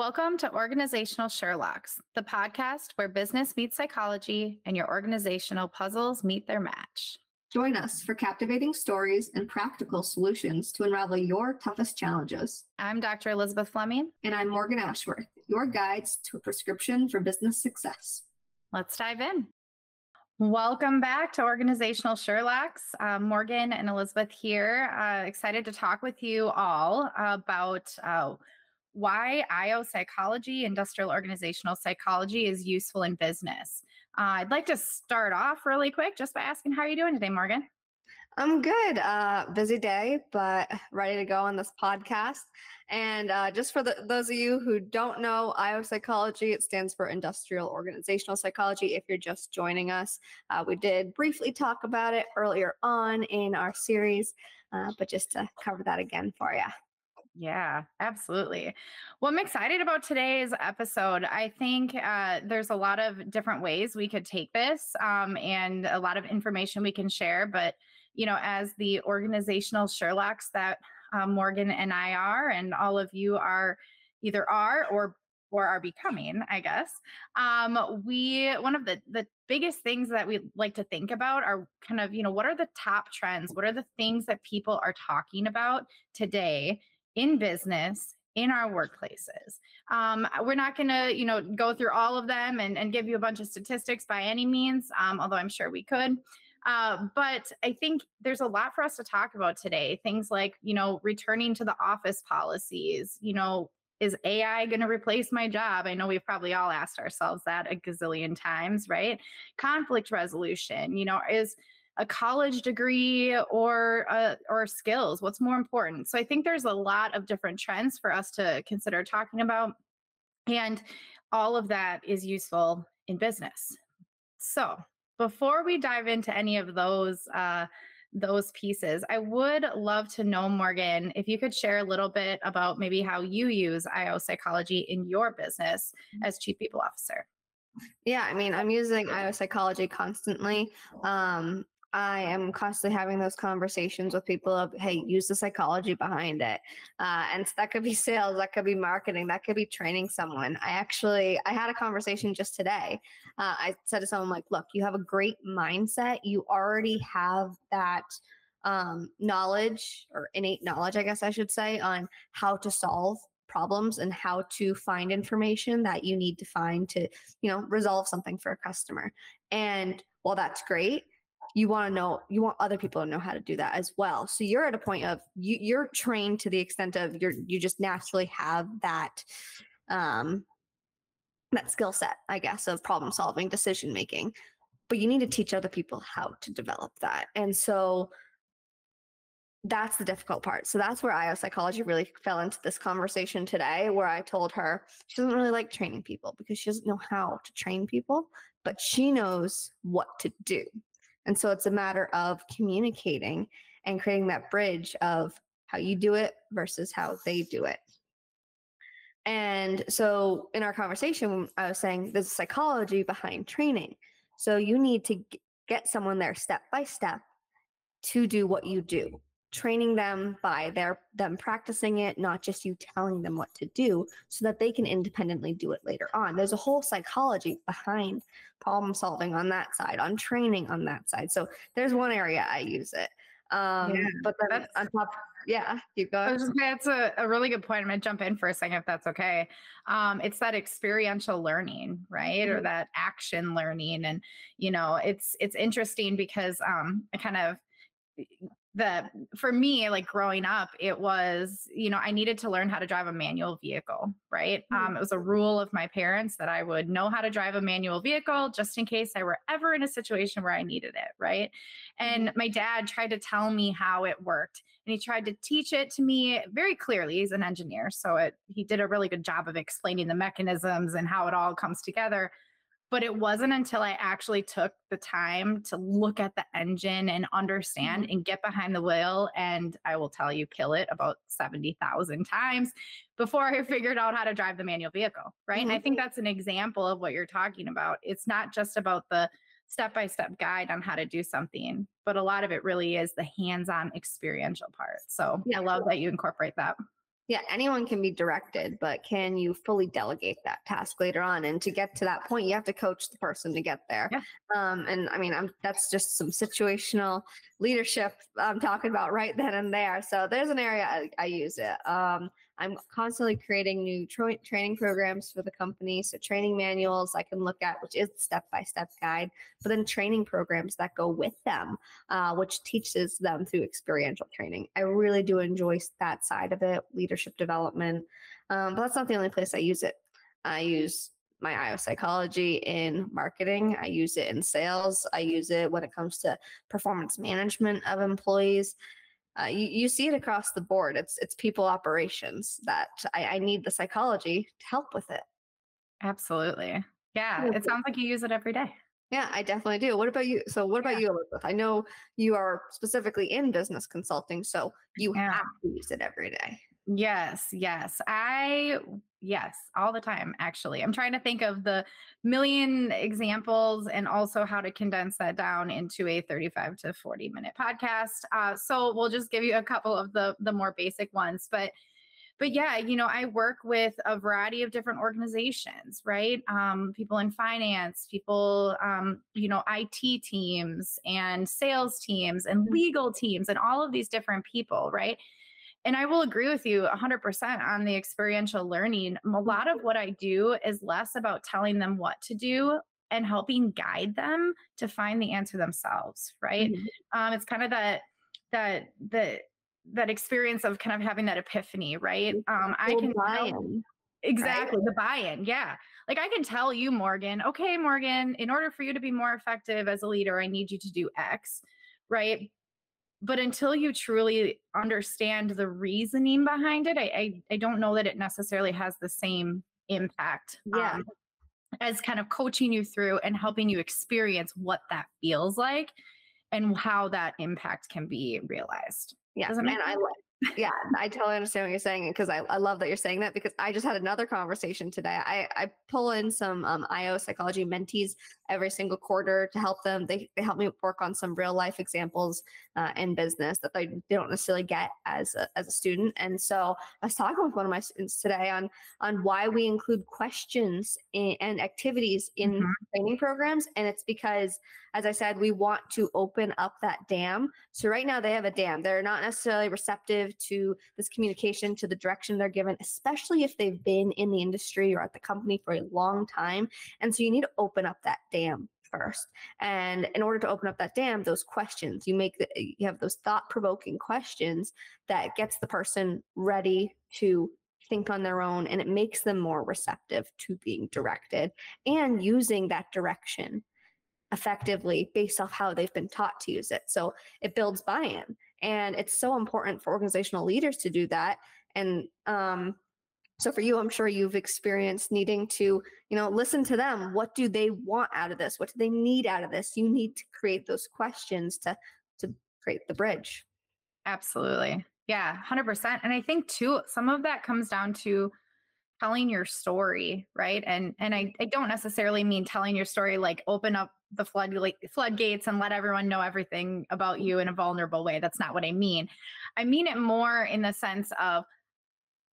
Welcome to Organizational Sherlocks, the podcast where business meets psychology and your organizational puzzles meet their match. Join us for captivating stories and practical solutions to unravel your toughest challenges. I'm Dr. Elizabeth Fleming. And I'm Morgan Ashworth, your guides to a prescription for business success. Let's dive in. Welcome back to Organizational Sherlocks. Uh, Morgan and Elizabeth here. Uh, excited to talk with you all about uh, why IO psychology, industrial organizational psychology, is useful in business. Uh, I'd like to start off really quick just by asking how are you doing today, Morgan? I'm good. Uh, busy day, but ready to go on this podcast. And uh, just for the, those of you who don't know IO psychology, it stands for industrial organizational psychology. If you're just joining us, uh, we did briefly talk about it earlier on in our series, uh, but just to cover that again for you. Yeah, absolutely. Well, I'm excited about today's episode. I think uh, there's a lot of different ways we could take this um, and a lot of information we can share. But, you know, as the organizational Sherlocks that uh, Morgan and I are, and all of you are either are or or are becoming, I guess. Um, we one of the the biggest things that we like to think about are kind of you know what are the top trends? What are the things that people are talking about today in business in our workplaces. Um, we're not going to, you know, go through all of them and, and give you a bunch of statistics by any means, um, although I'm sure we could. Uh, but I think there's a lot for us to talk about today. Things like, you know, returning to the office policies, you know, is AI going to replace my job? I know we've probably all asked ourselves that a gazillion times, right? Conflict resolution, you know, is a college degree or uh, or skills what's more important so i think there's a lot of different trends for us to consider talking about and all of that is useful in business so before we dive into any of those uh, those pieces i would love to know morgan if you could share a little bit about maybe how you use io psychology in your business mm-hmm. as chief people officer yeah, I mean, I'm using IO psychology constantly. Um, I am constantly having those conversations with people of, hey, use the psychology behind it. Uh, and that could be sales, that could be marketing, that could be training someone. I actually, I had a conversation just today. Uh, I said to someone like, look, you have a great mindset. You already have that um, knowledge or innate knowledge, I guess I should say, on how to solve problems and how to find information that you need to find to, you know, resolve something for a customer. And while that's great, you want to know you want other people to know how to do that as well so you're at a point of you, you're trained to the extent of you're you just naturally have that um that skill set i guess of problem solving decision making but you need to teach other people how to develop that and so that's the difficult part. So that's where IO psychology really fell into this conversation today, where I told her she doesn't really like training people because she doesn't know how to train people, but she knows what to do. And so it's a matter of communicating and creating that bridge of how you do it versus how they do it. And so in our conversation, I was saying there's a psychology behind training. So you need to get someone there step by step to do what you do training them by their them practicing it not just you telling them what to do so that they can independently do it later on. There's a whole psychology behind problem solving on that side on training on that side. So there's one area i use it. Um yeah, but then on top yeah you go that's a, a really good point. I'm gonna jump in for a second if that's okay. Um it's that experiential learning right? Mm-hmm. or that action learning. And you know it's it's interesting because um i kind of the for me like growing up it was you know i needed to learn how to drive a manual vehicle right mm-hmm. um, it was a rule of my parents that i would know how to drive a manual vehicle just in case i were ever in a situation where i needed it right and mm-hmm. my dad tried to tell me how it worked and he tried to teach it to me very clearly he's an engineer so it he did a really good job of explaining the mechanisms and how it all comes together but it wasn't until I actually took the time to look at the engine and understand mm-hmm. and get behind the wheel. And I will tell you, kill it about 70,000 times before I figured out how to drive the manual vehicle. Right. Mm-hmm. And I think mm-hmm. that's an example of what you're talking about. It's not just about the step by step guide on how to do something, but a lot of it really is the hands on experiential part. So yeah. I love that you incorporate that. Yeah, anyone can be directed, but can you fully delegate that task later on? And to get to that point, you have to coach the person to get there. Yeah. Um, and I mean, I'm that's just some situational leadership I'm talking about right then and there. So there's an area I, I use it. Um, I'm constantly creating new tra- training programs for the company. So training manuals I can look at, which is step by step guide, but then training programs that go with them, uh, which teaches them through experiential training. I really do enjoy that side of it, leadership development. Um, but that's not the only place I use it. I use my IO psychology in marketing. I use it in sales. I use it when it comes to performance management of employees uh, you, you see it across the board. It's it's people operations that I, I need the psychology to help with it. Absolutely. Yeah. It sounds like you use it every day. Yeah, I definitely do. What about you? So, what about yeah. you, Elizabeth? I know you are specifically in business consulting, so you yeah. have to use it every day. Yes, yes. I yes, all the time actually. I'm trying to think of the million examples and also how to condense that down into a 35 to 40 minute podcast. Uh, so we'll just give you a couple of the the more basic ones, but but yeah, you know, I work with a variety of different organizations, right? Um, people in finance, people, um, you know, IT teams and sales teams and mm-hmm. legal teams and all of these different people, right? And I will agree with you 100% on the experiential learning. A lot of what I do is less about telling them what to do and helping guide them to find the answer themselves, right? Mm-hmm. Um, it's kind of that that that that experience of kind of having that epiphany, right? Um, I can buy-in, exactly right? the buy-in, yeah. Like I can tell you, Morgan, okay, Morgan, in order for you to be more effective as a leader, I need you to do X, right? But until you truly understand the reasoning behind it, I, I, I don't know that it necessarily has the same impact. Yeah. Um, as kind of coaching you through and helping you experience what that feels like and how that impact can be realized. Yeah. And I yeah, I totally understand what you're saying because I, I love that you're saying that because I just had another conversation today. I, I pull in some um, IO psychology mentees every single quarter to help them. They, they help me work on some real life examples uh, in business that they don't necessarily get as a, as a student. And so I was talking with one of my students today on on why we include questions in, and activities in mm-hmm. training programs, and it's because as I said, we want to open up that dam. So right now they have a dam. They're not necessarily receptive to this communication, to the direction they're given, especially if they've been in the industry or at the company for a long time. And so you need to open up that dam first. And in order to open up that dam, those questions, you make the, you have those thought-provoking questions that gets the person ready to think on their own and it makes them more receptive to being directed and using that direction effectively based off how they've been taught to use it. So it builds buy in. And it's so important for organizational leaders to do that. And um, so for you, I'm sure you've experienced needing to, you know, listen to them. What do they want out of this? What do they need out of this? You need to create those questions to to create the bridge. Absolutely. Yeah, 100%. And I think too some of that comes down to telling your story, right? And and I, I don't necessarily mean telling your story like open up the flood floodgates and let everyone know everything about you in a vulnerable way. That's not what I mean. I mean it more in the sense of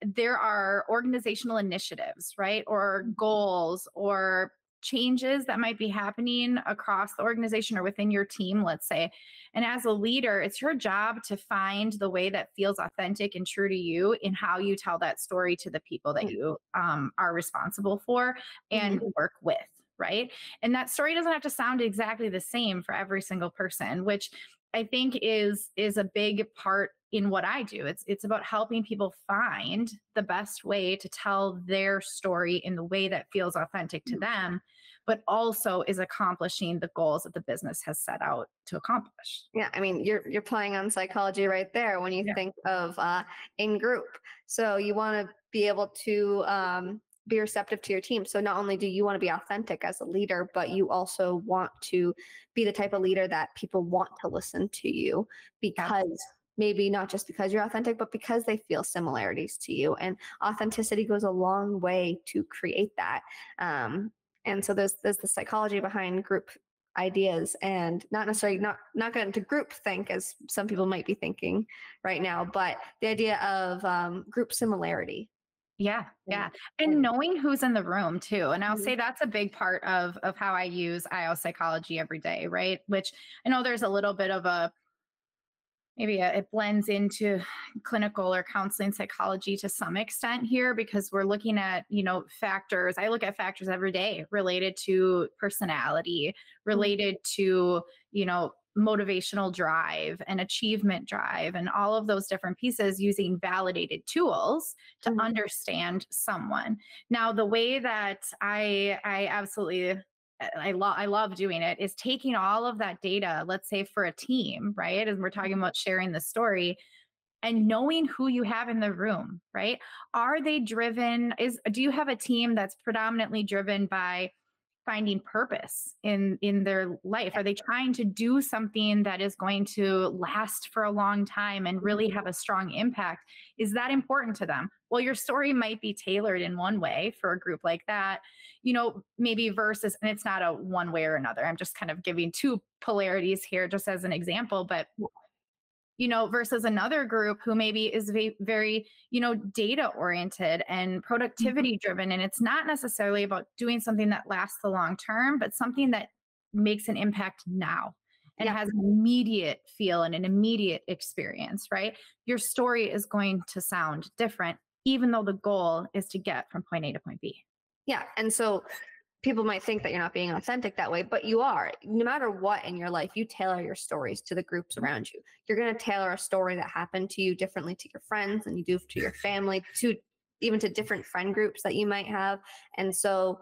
there are organizational initiatives, right? Or goals or changes that might be happening across the organization or within your team, let's say. And as a leader, it's your job to find the way that feels authentic and true to you in how you tell that story to the people that you um, are responsible for and mm-hmm. work with right? And that story doesn't have to sound exactly the same for every single person, which I think is is a big part in what I do. It's it's about helping people find the best way to tell their story in the way that feels authentic to mm. them, but also is accomplishing the goals that the business has set out to accomplish. Yeah, I mean, you're you're playing on psychology right there when you yeah. think of uh, in group. So you want to be able to um, be receptive to your team. So not only do you want to be authentic as a leader, but you also want to be the type of leader that people want to listen to you because maybe not just because you're authentic, but because they feel similarities to you. And authenticity goes a long way to create that. Um, and so there's there's the psychology behind group ideas and not necessarily not not get into group think as some people might be thinking right now but the idea of um, group similarity yeah, yeah. And knowing who's in the room too. And I'll Mhm. say that's a big part of of how I use IO psychology every day, right? Which I know there's a little bit of a maybe a, it blends into clinical or counseling psychology to some extent here because we're looking at you know factors i look at factors every day related to personality related to you know motivational drive and achievement drive and all of those different pieces using validated tools to Mhm. understand someone now the way that i i absolutely I love I love doing it is taking all of that data, let's say for a team, right? As we're talking about sharing the story and knowing who you have in the room, right? Are they driven is do you have a team that's predominantly driven by finding purpose in in their life? Are they trying to do something that is going to last for a long time and really mm-hmm. have a strong impact? Is that important to them? Well, your story might be tailored in one way for a group like that you know, maybe versus, and it's not a one way or another. I'm just kind of giving two polarities here, just as an example. But you know, versus another group who maybe is very, you know, data oriented and mm-hmm. productivity driven. And it's not necessarily about doing something that lasts the long term, but something that makes an impact now and Yeah. has an immediate feel and an immediate experience, right? Your story is going to sound different, even though the goal is to get from point A to point B. Yeah. And so people might think that you're not being authentic that way, but you are. No matter what in your life, you tailor your stories to the groups around you. You're going to tailor a story that happened to you differently to your friends than you do to your family, to even to different friend groups that you might have. And so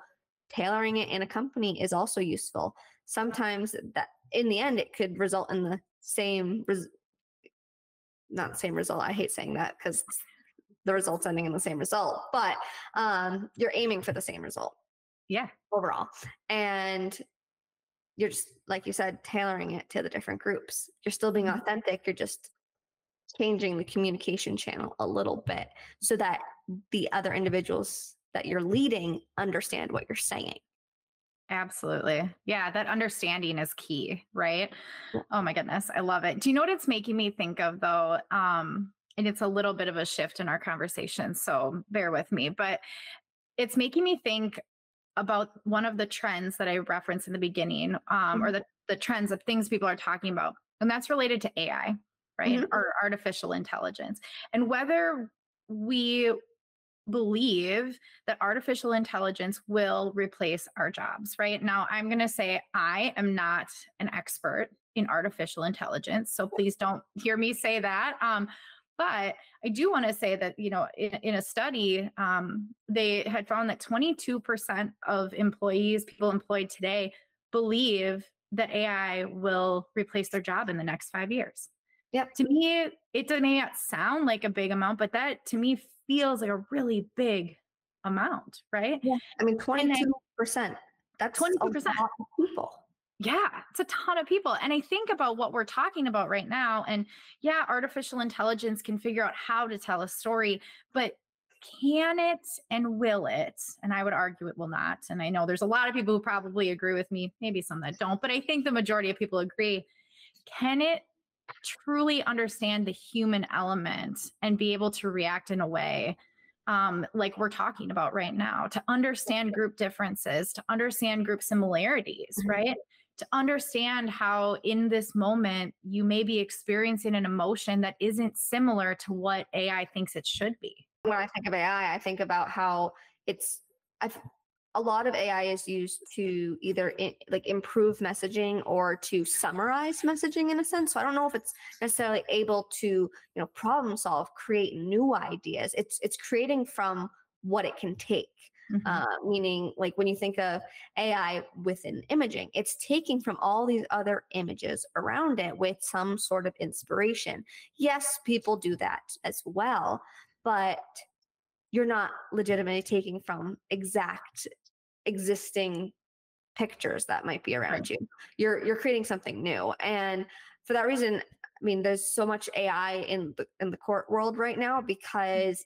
tailoring it in a company is also useful. Sometimes that in the end, it could result in the same, res- not same result. I hate saying that because the results ending in the same result, but um, you're aiming for the same result Yeah. overall. And you're just, like you said, tailoring it to the different groups. You're still being Mhm. authentic. You're just changing the communication channel a little bit so that the other individuals that you're leading understand what you're saying. Absolutely. Yeah, that understanding is key, right? Yeah. Oh my goodness, I love it. Do you know what it's making me think of though? Um and it's a little bit of a shift in our conversation, so bear with me, but it's making me think about one of the trends that I referenced in the beginning, um, or Mhm. the, the trends of things people are talking about, and that's related to AI, right? Mhm. Or artificial intelligence. And whether we believe that artificial intelligence will replace our jobs, right? Now, I'm going to say I am not an expert in artificial intelligence, so please don't hear me say that. Um, but I do want to say that, you know, in, in a study, um, they had found that 22% of employees, people employed today, believe that AI will replace their job in the next five years. Yep. To me, it may not sound like a big amount, but that to me feels like a really big amount, right? Yeah. I mean, 22%. That's 22%. a lot of people. Yeah, it's a ton of people. And I think about what we're talking about right now. And yeah, artificial intelligence can figure out how to tell a story, but can it and will it? And I would argue it will not. And I know there's a lot of people who probably agree with me, maybe some that don't, but I think the majority of people agree. Can it truly understand the human element and be able to react in a way um, like we're talking about right now, to understand group differences, to understand group similarities, Mhm. right? To understand how in this moment you may be experiencing an emotion that isn't similar to what AI thinks it should be. When I think of AI, I think about how it's I've, a lot of AI is used to either i like improve messaging or to summarize messaging in a sense. So I don't know if it's necessarily able to, you know, problem solve, create new ideas. It's it's creating from what it can take. Mhm. uh, meaning like when you think of AI within imaging, it's taking from all these other images around it with some sort of inspiration. Yes, people do that as well, but you're not legitimately taking from exact existing pictures that might be around Right. you. You're you're creating something new, and for that reason, I mean, there's so much AI in the in the court world right now because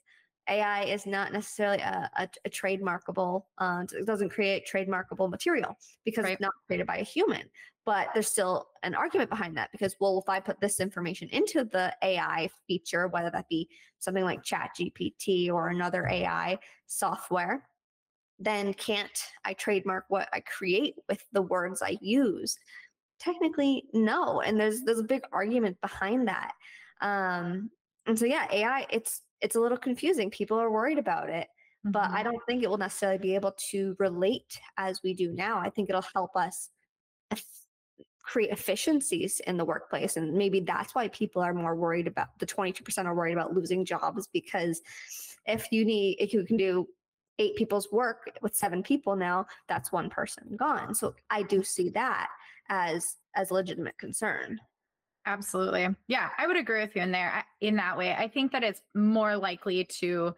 AI is not necessarily a, a, a trademarkable. Uh, it doesn't create trademarkable material because Right. it's not created by a human. but there's still an argument behind that because well if i put this information into the ai feature whether that be something like chat gpt or another ai software then can't i trademark what i create with the words i use technically no and there's there's a big argument behind that um and so yeah ai it's it's a little confusing people are worried about it mm-hmm. but i don't think it will necessarily be able to relate as we do now i think it'll help us create efficiencies in the workplace and maybe that's why people are more worried about the 22% are worried about losing jobs because if you need if you can do eight people's work with seven people now that's one person gone so i do see that as as legitimate concern absolutely yeah i would agree with you in there in that way i think that it's more likely to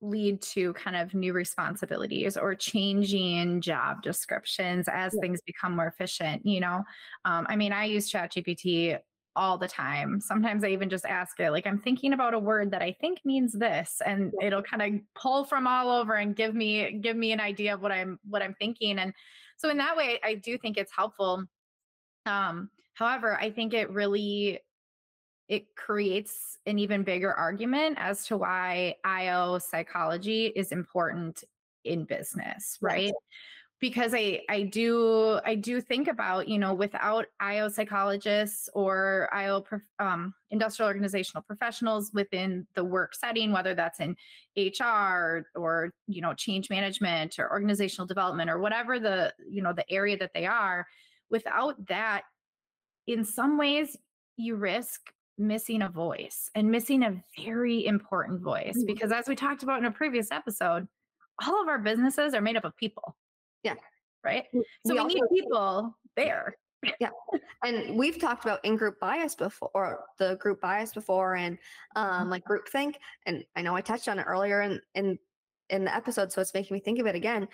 lead to kind of new responsibilities or changing job descriptions as yeah. things become more efficient you know um, i mean i use ChatGPT all the time sometimes i even just ask it like i'm thinking about a word that i think means this and yeah. it'll kind of pull from all over and give me give me an idea of what i'm what i'm thinking and so in that way i do think it's helpful um however i think it really it creates an even bigger argument as to why IO psychology is important in business, right? right? Because I I do I do think about you know without IO psychologists or IO um, industrial organizational professionals within the work setting, whether that's in HR or you know change management or organizational development or whatever the you know the area that they are, without that, in some ways you risk missing a voice and missing a very important voice mm-hmm. because as we talked about in a previous episode all of our businesses are made up of people. Yeah. Right? So we, we need people there. Yeah. And we've talked about in-group bias before or the group bias before and um mm-hmm. like group think and i know i touched on it earlier in in in the episode so it's making me think of it again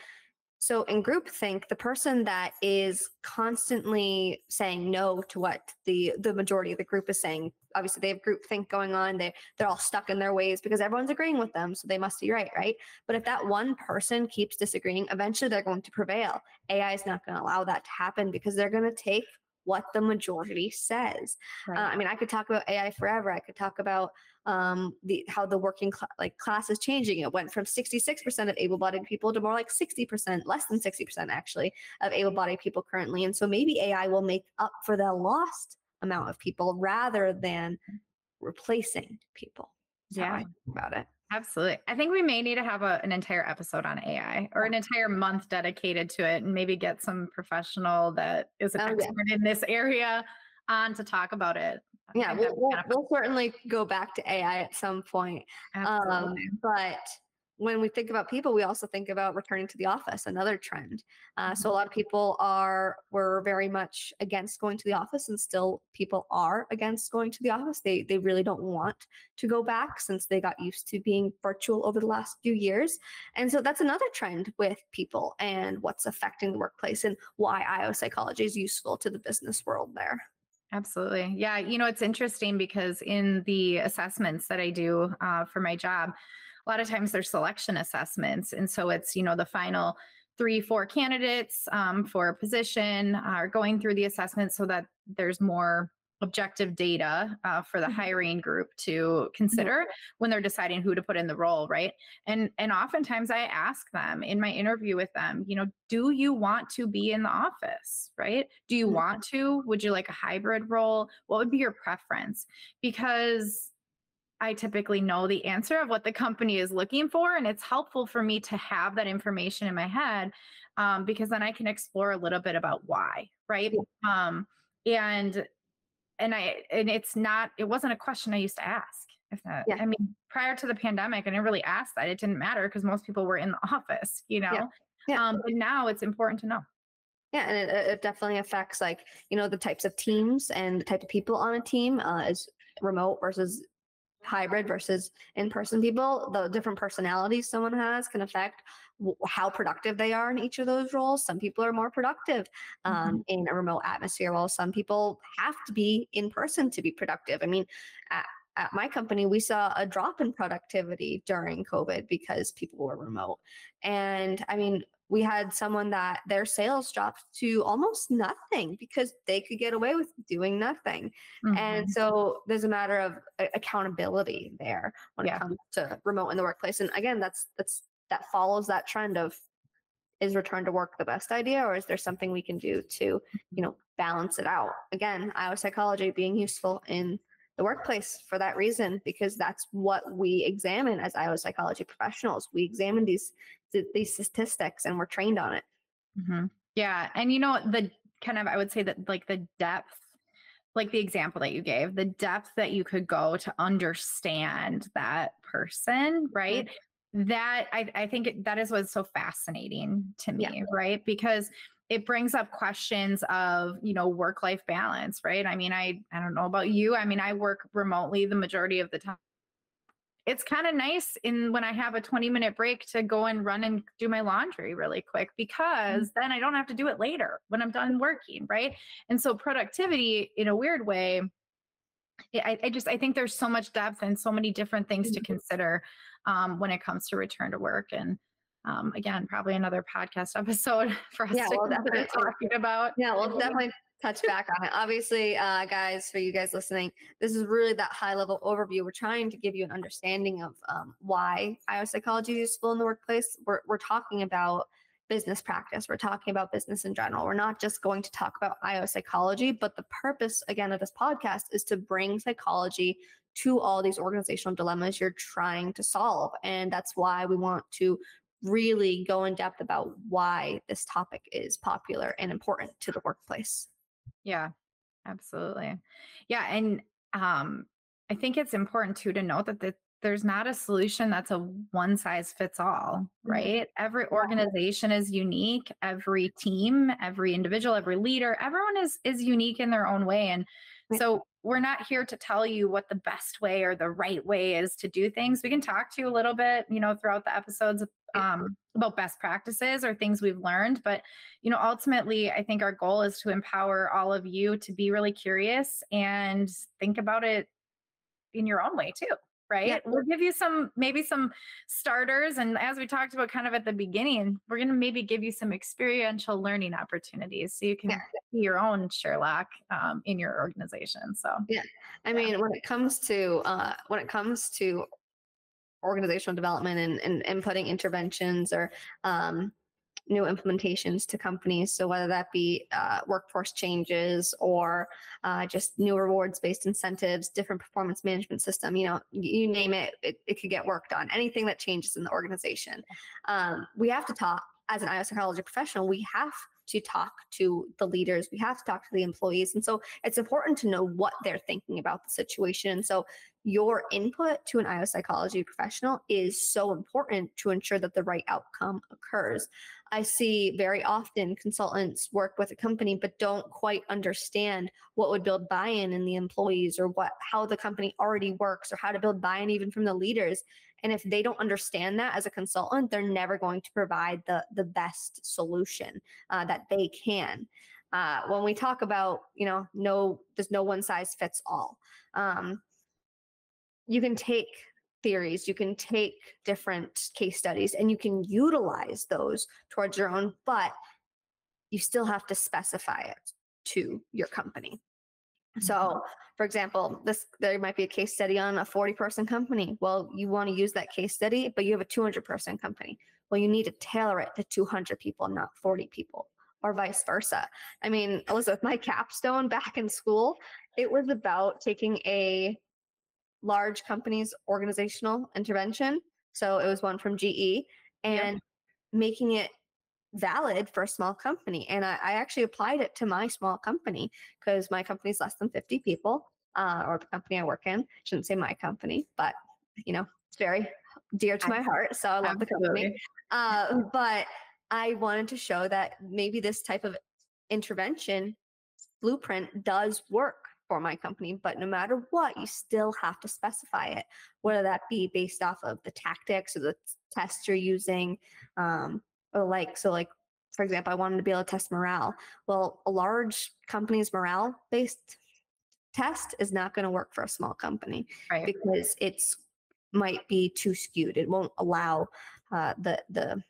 so in groupthink, the person that is constantly saying no to what the the majority of the group is saying, obviously they have groupthink going on. They they're all stuck in their ways because everyone's agreeing with them, so they must be right, right? But if that one person keeps disagreeing, eventually they're going to prevail. AI is not going to allow that to happen because they're going to take what the majority says. Right. Uh, I mean, I could talk about AI forever. I could talk about um, the how the working cl- like class is changing. It went from 66% of able-bodied people to more like 60%, less than 60% actually, of able-bodied people currently. And so maybe AI will make up for the lost amount of people rather than replacing people. yeah, about it. Absolutely. I think we may need to have a, an entire episode on AI or an entire month dedicated to it and maybe get some professional that is an oh, expert yeah. in this area on to talk about it yeah we'll, we'll, we'll, certainly go back to ai at some point um, but when we think about people we also think about returning to the office another trend uh, so a mm-hmm. lot of people are were very much against going to the office and still people are against going to the office they they really don't want to go back since they got used to being virtual over the last few years and so that's another trend with people and what's affecting the workplace and why io psychology is useful to the business world there Absolutely. Yeah. You know, it's interesting because in the assessments that I do uh, for my job, a lot of times they're selection assessments. And so it's, you know, the final three, four candidates um, for a position are going through the assessment so that there's more objective data uh, for the mm-hmm. hiring group to consider mm-hmm. when they're deciding who to put in the role right and and oftentimes i ask them in my interview with them you know do you want to be in the office right do you mm-hmm. want to would you like a hybrid role what would be your preference because I typically know the answer of what the company is looking for. And it's helpful for me to have that information in my head um, because then I can explore a little bit about why, right? Um, and and I and it's not it wasn't a question I used to ask. If that, yeah. I mean, prior to the pandemic, I didn't really ask that. It didn't matter because most people were in the office, you know. Yeah. Yeah. Um, but now it's important to know. Yeah, and it, it, definitely affects like you know the types of teams and the type of people on a team uh, is remote versus hybrid versus in-person people. The different personalities someone has can affect how productive they are in each of those roles. Some people are more productive um, mm-hmm. in a remote atmosphere, while some people have to be in person to be productive. I mean, at, at my company, we saw a drop in productivity during COVID because people were remote. And I mean, we had someone that their sales dropped to almost nothing because they could get away with doing nothing. Mm-hmm. And so there's a matter of accountability there when yeah. it comes to remote in the workplace. And again, that's that's that follows that trend of is return to work the best idea or is there something we can do to, you mm-hmm. know, balance it out? Again, IO psychology being useful in the workplace for that reason because that's what we examine as IO psychology professionals. We examine these these statistics and we're trained on it. Mm-hmm. Yeah, and you know the kind of I would say that like the depth, like the example that you gave, the depth that you could go to understand that person, right? Mm-hmm. That I I think that is what's so fascinating to me, yeah. right? Because it brings up questions of you know work life balance right i mean i i don't know about you i mean i work remotely the majority of the time it's kind of nice in when i have a 20 minute break to go and run and do my laundry really quick because mm-hmm. then i don't have to do it later when i'm done working right and so productivity in a weird way I, I just i think there's so much depth and so many different things mm-hmm. to consider um, when it comes to return to work and um, again, probably another podcast episode for us yeah, to we'll definitely talking about. Yeah, we'll definitely touch back on it. Obviously, uh, guys, for you guys listening, this is really that high level overview. We're trying to give you an understanding of um, why IO psychology is useful in the workplace. We're, we're talking about business practice. We're talking about business in general. We're not just going to talk about IO psychology, but the purpose, again, of this podcast is to bring psychology to all these organizational dilemmas you're trying to solve. And that's why we want to really go in depth about why this topic is popular and important to the workplace. Yeah, absolutely. Yeah. And um, I think it's important too to note that the, there's not a solution that's a one size fits all, mm-hmm. Mm-hmm. Every organization is unique, every team, every individual, every leader, everyone is is unique in their own way. And so we're not here to tell you what the best way or the right way is to do things. We can talk to you a little bit, you know, throughout the episodes um, about best practices or things we've learned. But, you know, ultimately, I think our goal is to empower all of you to be really curious and think about it in your own way too right? Yeah. We'll give you some maybe some starters. And as we talked about kind of at the beginning, we're going to maybe give you some experiential learning opportunities so you can yeah. be your own Sherlock um, in your organization. So yeah, I mean, when it comes to uh, when it comes to organizational development and, and, and putting interventions or um, new implementations to companies. So whether that be uh, workforce changes or uh, just new rewards based incentives, different performance management system, you know, you name it, it, it could get worked on. Anything that changes in the organization, um, we have to talk as an IO psychology professional. We have to talk to the leaders. We have to talk to the employees. And so it's important to know what they're thinking about the situation. And so your input to an IO psychology professional is so important to ensure that the right outcome occurs. I see very often consultants work with a company but don't quite understand what would build buy-in in the employees or what how the company already works or how to build buy-in even from the leaders. And if they don't understand that as a consultant, they're never going to provide the the best solution uh, that they can. Uh, when we talk about, you know, no, there's no one size fits all. Um, you can take theories, you can take different case studies, and you can utilize those towards your own, but you still have to specify it to your company. So, for example, this there might be a case study on a 40 person company. Well, you want to use that case study, but you have a 200 person company. Well, you need to tailor it to 200 people, not 40 people, or vice versa. I mean, Elizabeth, my capstone back in school, it was about taking a large company's organizational intervention. So it was one from GE and yep. making it valid for a small company. And I, I actually applied it to my small company because my company is less than 50 people, uh, or the company I work in. Shouldn't say my company, but you know, it's very dear to my heart. So I love Absolutely. the company. Uh, but I wanted to show that maybe this type of intervention blueprint does work for my company. But no matter what, you still have to specify it, whether that be based off of the tactics or the tests you're using, um, or like so like for example, I wanted to be able to test morale. Well, a large company's morale based test is not going to work for a small company right. because it's might be too skewed. It won't allow uh, the the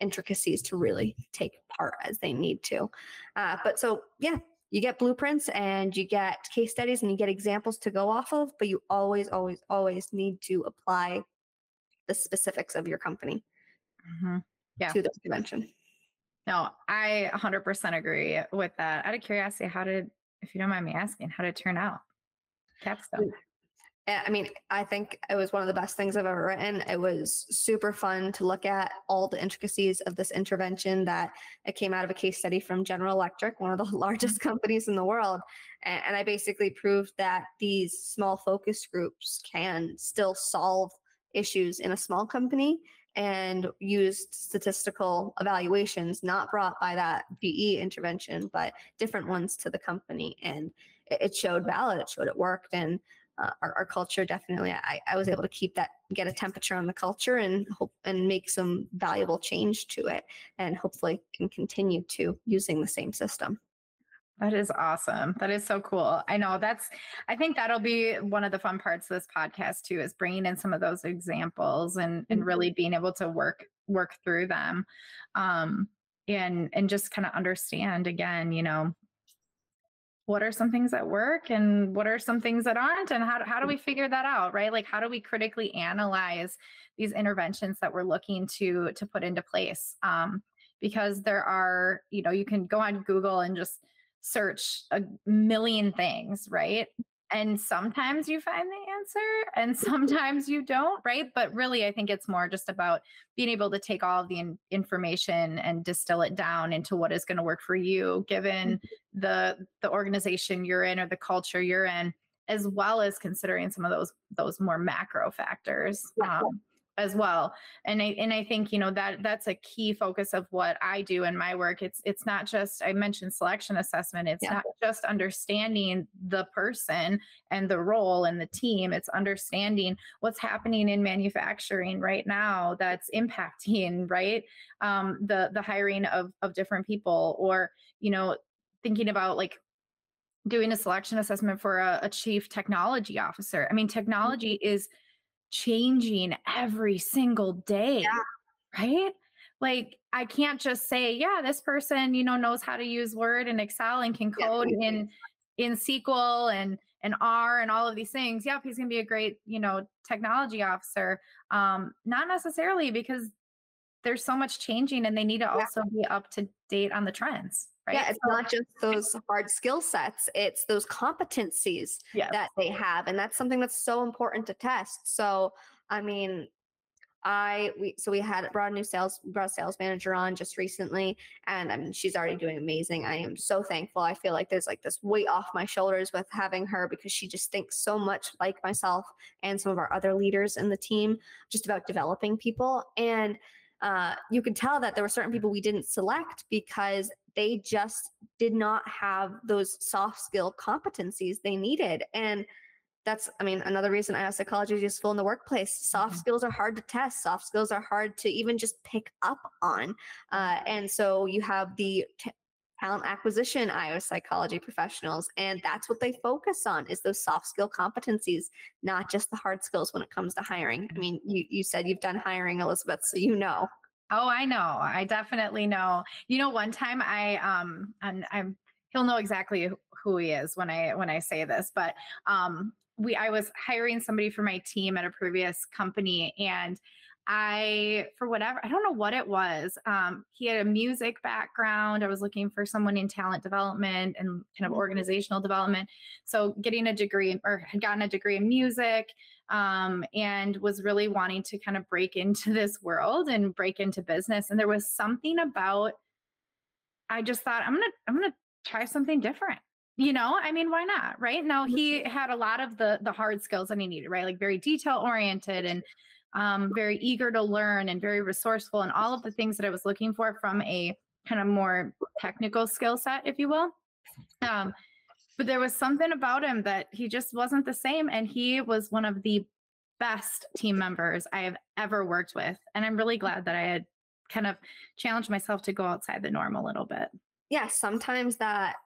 intricacies to really take part as they need to. Uh, but so, yeah, you get blueprints and you get case studies and you get examples to go off of, but you always, always, always need to apply the specifics of your company Mhm. Yeah. to the intervention. No, I 100% agree with that. Out of curiosity, how did, if you don't mind me asking, how did it turn out? Capstone. Uh, I mean, I think it was one of the best things I've ever written. It was super fun to look at all the intricacies of this intervention that it came out of a case study from General Electric, one of the largest companies in the world. And I basically proved that these small focus groups can still solve issues in a small company and used statistical evaluations not brought by that GE intervention, but different ones to the company. And it, it showed valid, it showed it worked. And uh, our, our culture definitely I, I was able to keep that get a temperature on the culture and hope and make some valuable change to it and hopefully can continue to using the same system That is awesome. That is so cool. I know that's, I think that'll be one of the fun parts of this podcast too, is bringing in some of those examples and, and Mhm. really being able to work, work through them. Um, and, and just kind of understand again, you know, what are some things that work and what are some things that aren't and how, how do we figure that out right like how do we critically analyze these interventions that we're looking to to put into place um, because there are you know you can go on google and just search a million things right? And sometimes you find the answer and sometimes you don't right? But really i think it's more just about being able to take all of the in- information and distill it down into what is going to work for you given the the organization you're in or the culture you're in as well as considering some of those those more macro factors um, as well. And i and i think you know that that's a key focus of what i do in my work. It's it's not just i mentioned selection assessment. It's Yeah. not just understanding the person and the role and the team. It's understanding what's happening in manufacturing right now that's impacting right? Um, the the hiring of of different people or you know thinking about like doing a selection assessment for a, a chief technology officer. I mean technology is changing every single day right like i can't just say yeah this person you know knows how to use word and excel and can Yeah. code in in sql and and r and all of these things yep he's going to be a great you know technology officer um not necessarily because there's so much changing and they need to Yeah. also be up to date on the trends right? yeah it's So- not just those hard skill sets it's those competencies yes. that they have and that's something that's so important to test. So i mean i we so we had brought a new sales brought a sales manager on just recently and i mean she's already doing amazing. I am so thankful. I feel like there's like this weight off my shoulders with having her because she just thinks so much like myself and some of our other leaders in the team just about developing people. And uh, you can tell that there were certain people we didn't select because they just did not have those soft skill competencies they needed. And that's, I mean, another reason I ask psychology is useful in the workplace. Soft Mhm. skills are hard to test. Soft skills are hard to even just pick up on. Uh, and so you have the t- talent acquisition IO psychology professionals, and that's what they focus on is those soft skill competencies, not just the hard skills when it comes to hiring. I mean, you, you said you've done hiring, Elizabeth, so you know. Oh, I know. I definitely know. You know, one time I um and I'm he'll know exactly who- he is when I when I say this, but um we I was hiring somebody for my team at a previous company and I for whatever I don't know what it was. Um he had a music background. I was looking for someone in talent development and kind of Mhm. organizational development. So getting a degree or had gotten a degree in music um, and was really wanting to kind of break into this world and break into business. And there was something about I just thought I'm gonna I'm gonna try something different. You know, I mean, why not? Right now, he had a lot of the the hard skills that he needed, right? Like very detail oriented and um, very eager to learn and very resourceful and all of the things that I was looking for from a kind of more technical skill set, if you will. Um, but there was something about him that he just wasn't the same. And he was one of the best team members I have ever worked with. And I'm really glad that I had kind of challenged myself to go outside the norm a little bit. yeah, sometimes that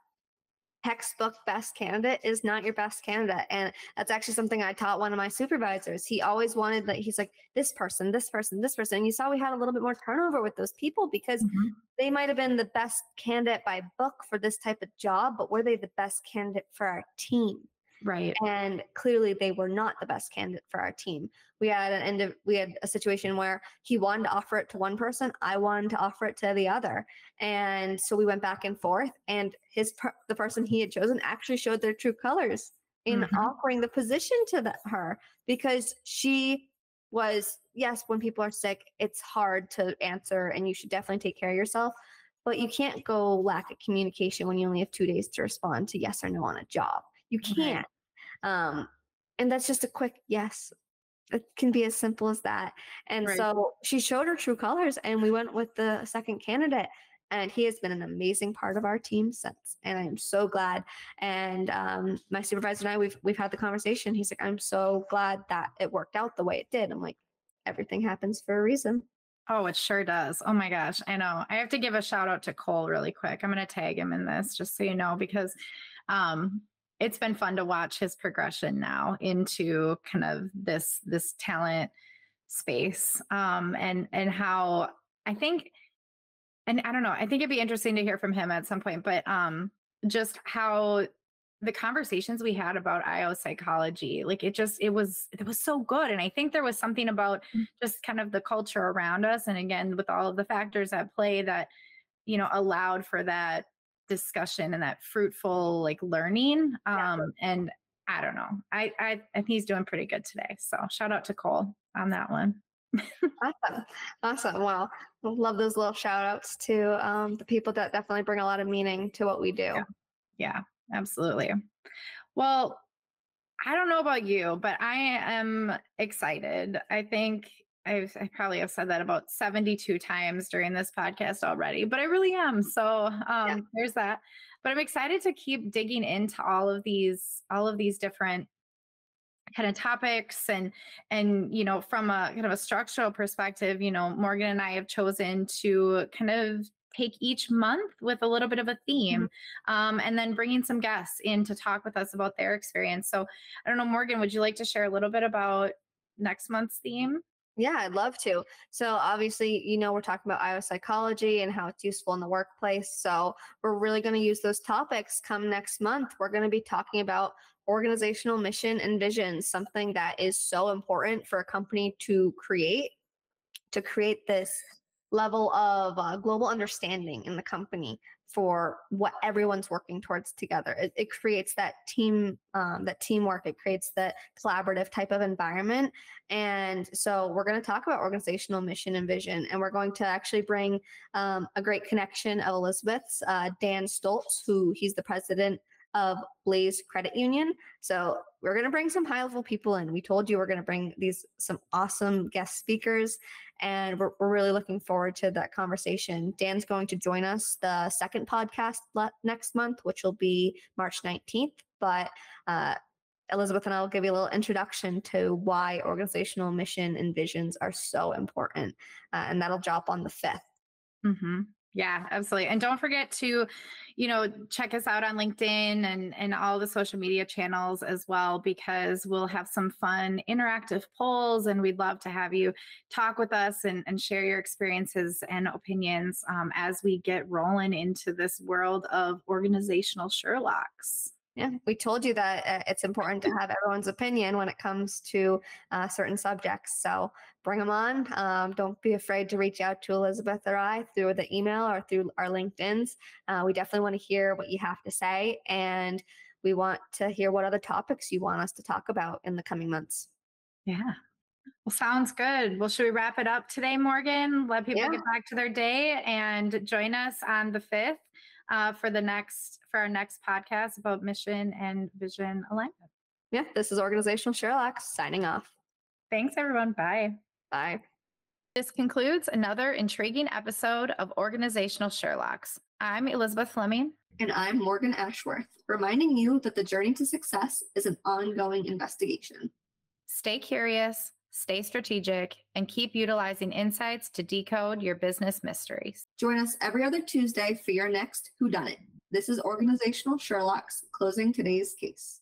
textbook best candidate is not your best candidate. And that's actually something I taught one of my supervisors. He always wanted that he's like, this person, this person, this person. And you saw we had a little bit more turnover with those people because mm-hmm. they might have been the best candidate by book for this type of job, but were they the best candidate for our team? Right. And clearly they were not the best candidate for our team. We had an end of, we had a situation where he wanted to offer it to one person, I wanted to offer it to the other. And so we went back and forth and his the person he had chosen actually showed their true colors in mm-hmm. offering the position to the, her because she was yes, when people are sick, it's hard to answer and you should definitely take care of yourself but you can't go lack of communication when you only have two days to respond to yes or no on a job. You can't. Right. Um, and that's just a quick yes. It can be as simple as that. And right. so she showed her true colors, and we went with the second candidate. And he has been an amazing part of our team since, and I am so glad. And um, my supervisor and I, we've we've had the conversation. He's like, "I'm so glad that it worked out the way it did." I'm like, "Everything happens for a reason." Oh, it sure does. Oh my gosh, I know. I have to give a shout out to Cole really quick. I'm going to tag him in this just so you know because um, it's been fun to watch his progression now into kind of this this talent space um and and how i think and i don't know i think it'd be interesting to hear from him at some point but um just how the conversations we had about io psychology like it just it was it was so good and i think there was something about mm. just kind of the culture around us and again with all of the factors at play that you know allowed for that discussion and that fruitful like learning. Um, yeah. and I don't know. I, I I think he's doing pretty good today. So shout out to Cole on that one. awesome. Awesome. Well, love those little shout outs to um, the people that definitely bring a lot of meaning to what we do. Yeah. yeah, absolutely. Well, I don't know about you, but I am excited. I think I've, I probably have said that about 72 times during this podcast already, but I really am. So um, yeah. there's that. But I'm excited to keep digging into all of these, all of these different kind of topics and and you know from a kind of a structural perspective you know morgan and i have chosen to kind of take each month with a little bit of a theme mm-hmm. um, and then bringing some guests in to talk with us about their experience so i don't know morgan would you like to share a little bit about next month's theme yeah, I'd love to. So obviously, you know, we're talking about IO psychology and how it's useful in the workplace. So we're really going to use those topics come next month. We're going to be talking about organizational mission and vision, something that is so important for a company to create, to create this level of uh, global understanding in the company for what everyone's working towards together. It, it creates that team, um, that teamwork. It creates that collaborative type of environment. And so we're going to talk about organizational mission and vision, and we're going to actually bring um, a great connection of Elizabeth's, uh, Dan Stoltz, who he's the president of Blaze Credit Union. So we're going to bring some high level people in. We told you we're going to bring these some awesome guest speakers, and we're, we're really looking forward to that conversation. Dan's going to join us the second podcast le- next month, which will be March 19th. But uh, Elizabeth and I will give you a little introduction to why organizational mission and visions are so important, uh, and that'll drop on the 5th. Mm-hmm. Yeah, absolutely. And don't forget to, you know, check us out on LinkedIn and and all the social media channels as well because we'll have some fun interactive polls and we'd love to have you talk with us and, and share your experiences and opinions um, as we get rolling into this world of organizational Sherlocks. Yeah, we told you that uh, it's important to have everyone's opinion when it comes to uh, certain subjects. So bring them on. Um, don't be afraid to reach out to Elizabeth or I through the email or through our LinkedIn's. Uh, we definitely want to hear what you have to say, and we want to hear what other topics you want us to talk about in the coming months. Yeah. Well, sounds good. Well, should we wrap it up today, Morgan? Let people yeah. get back to their day and join us on the 5th uh, for the next for our next podcast about mission and vision alignment. Yeah, this is Organizational Sherlock signing off. Thanks, everyone. Bye. Bye. This concludes another intriguing episode of Organizational Sherlocks. I'm Elizabeth Fleming. And I'm Morgan Ashworth, reminding you that the journey to success is an ongoing investigation. Stay curious, stay strategic, and keep utilizing insights to decode your business mysteries. Join us every other Tuesday for your next Who Done It. This is Organizational Sherlock's closing today's case.